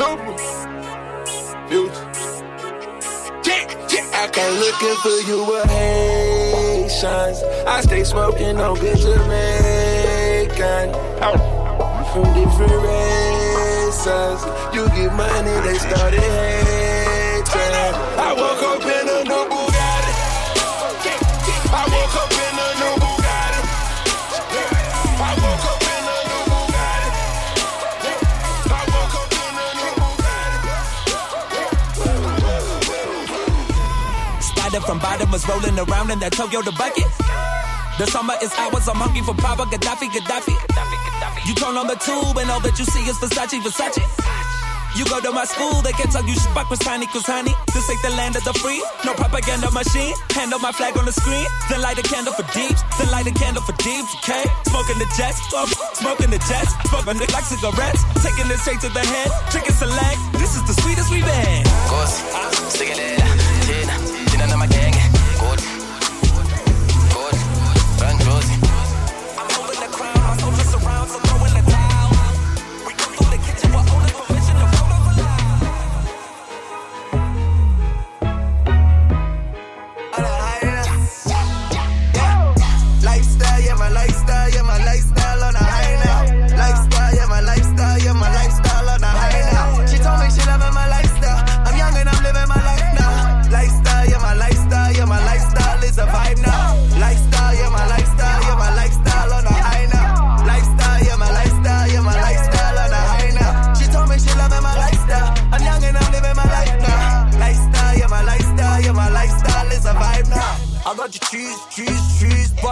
super. Future. I came looking for you with Haitians. I stay smoking on good Jamaican. From different races. You get money, they started hating. I woke up From bottom, was rolling around in that Toyota bucket. The summer is ours, I'm hungry for power, Gaddafi, Gaddafi. You turn on the tube and all that you see is Versace, Versace. You go to my school, they can tell you shit was honey, cause honey, this ain't the land of the free. No propaganda machine, handle my flag on the screen. Then light a candle for deeps, then light a candle for deeps, okay? Smoking the jets, oh, smoking the jets, smoking it like cigarettes. Taking it straight to the head, chicken select. This is the sweetest we've been. Goes, stick it,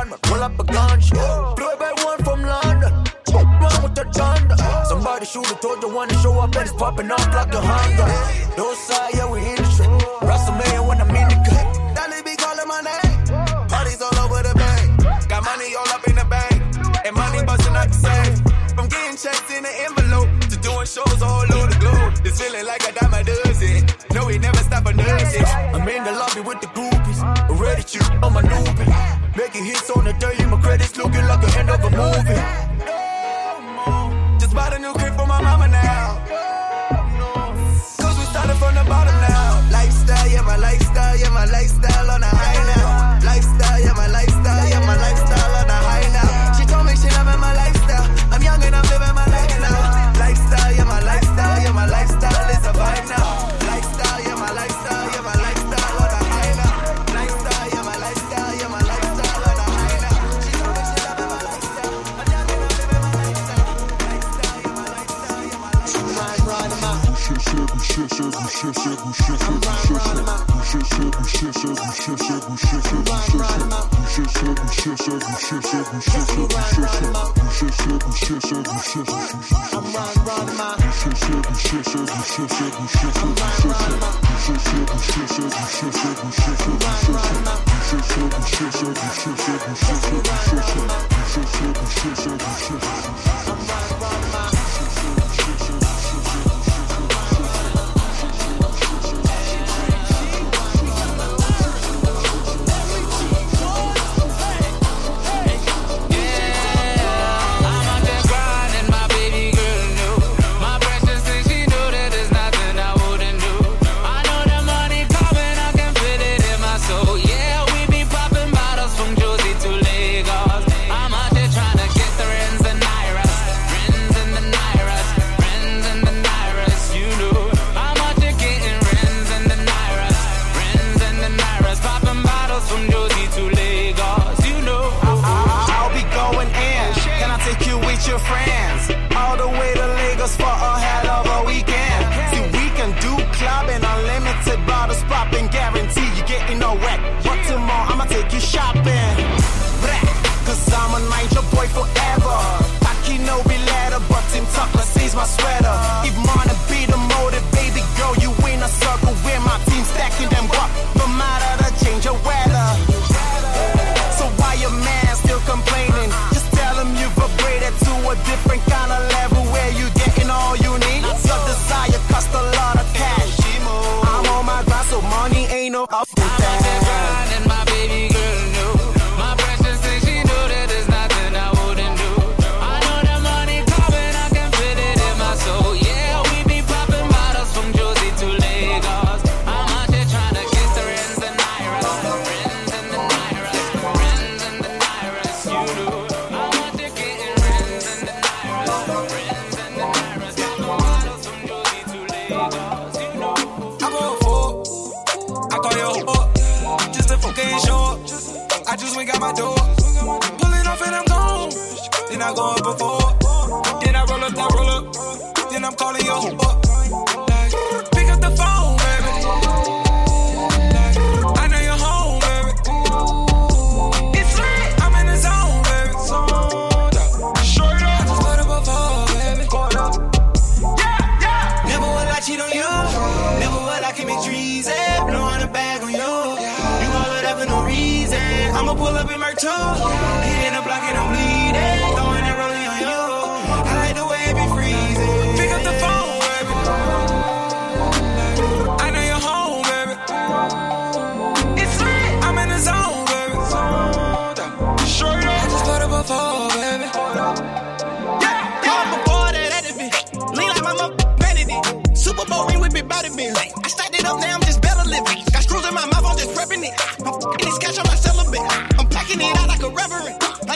cheese, pull up a gun, Play by one from London. Run with the thunder. Somebody shoot a told you one to show up and it's popping off like a Honda. Those side, yeah, we in the. Russell man when I'm in the cut. Dolly be calling my name. Parties all over the bank. Got money all up in the bank. And money busting out the safe. From getting checks in the envelope to doing shows all over the globe. This feeling like a dime a dozen. No, we never stop a nursing. I'm in the lobby with the groupies. Ready to on my newbie. Making hits on the daily. My credits looking like the end of a movie. No Just bought a new crib for my mama now. Cause we started from the bottom now. Lifestyle, yeah, my lifestyle, yeah, my lifestyle on a high now. I'm wet. But tomorrow I'ma take you shopping. calling your Uber.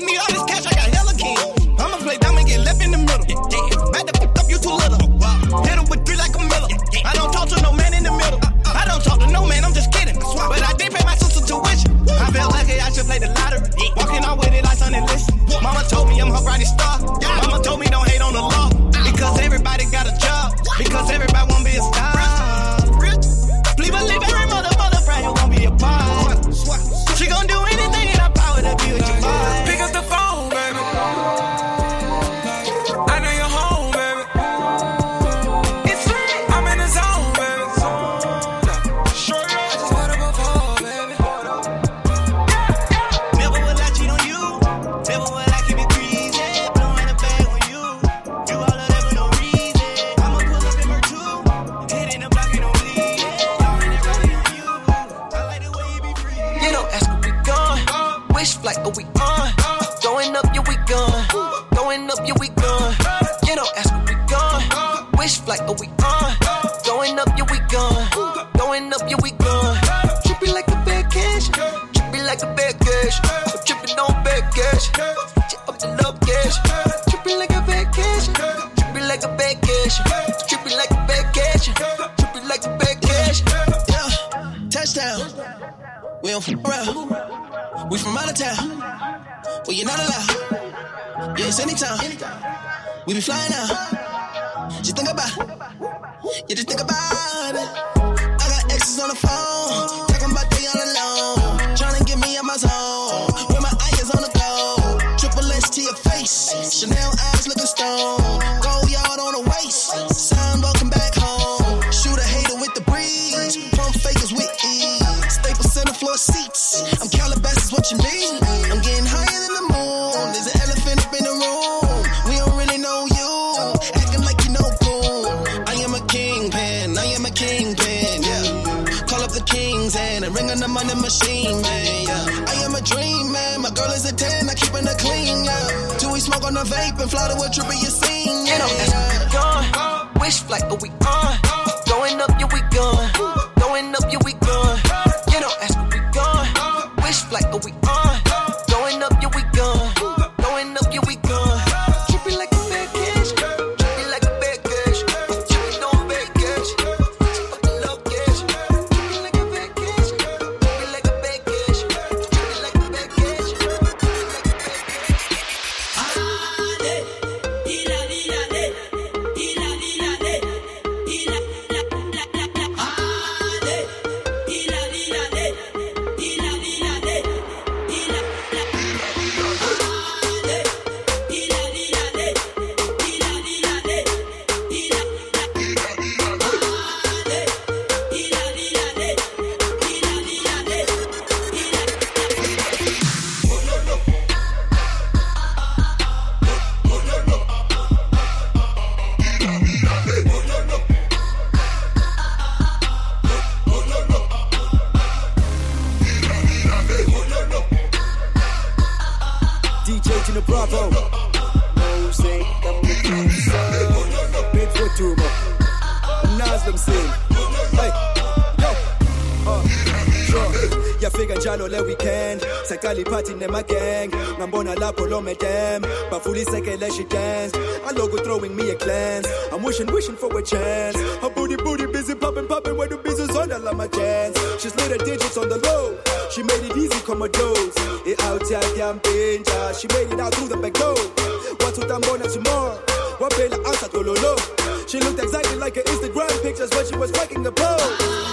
me Like a vacation. Like a vacation. Like a vacation. Like a vacation. Yeah. Touchdown. We don't around. We from out of town. Well, you're not allowed. Yeah, it's anytime. We be flying out. Just think about it. Yeah, just think about it. I'm getting higher than the moon. There's an elephant up in the room. We don't really know you. Acting like you know boom. I am a kingpin. I am a kingpin. Yeah. Call up the kings and ring on the money machine, man. Yeah. I am a dream man. My girl is a ten. I keep in the clean. Yeah. Do we smoke on the vape and fly to a trip of your scene? You know, yeah. Wish flight, but we on. as them sing. Hey, hey, uh, sure. yafika njalo le weekend. Saqala iphathi nemagang ngambona lapho lo madam. Bavulisekele she dance. Aloku throwing me a glance. I'm wishing wishing for a chance. Her booty booty busy popping popping where the busy zonda la my chance. She's little digits on the low. She made it easy come commodos it out ya yampinja she made it out through the back door. What's what i'm gonna tomorrow? To outside gololo she looked exactly like her Instagram pictures when she was striking the pose.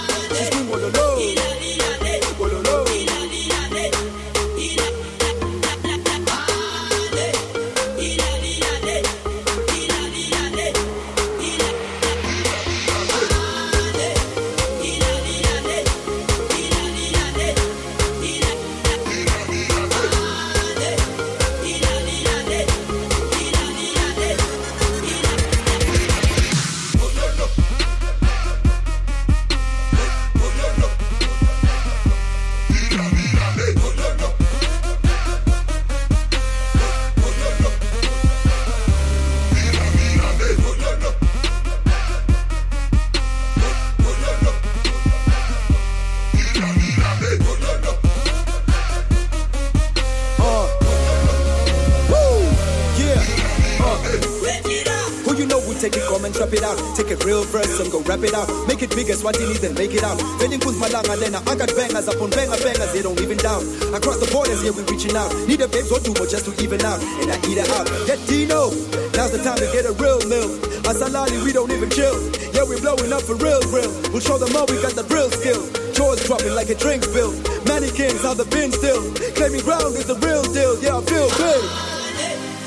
Rap it out. Make it bigger, Swatini, then make it out. Feeling Kuz Malanga, then I got bangers upon banger bangers, they don't even down. Across the borders, yeah, we reaching out. Need a babes or two more just to even out. And I eat it out. Get Dino, now's the time to get a real meal. Asalali, we don't even chill. Yeah, we blowing up for real, real. We'll show them all we got the real skill. Chores dropping like a drink spill. Mannequins how the bin still. Claiming ground is the real deal. Yeah, I feel big.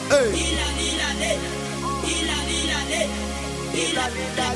Hey. la vida,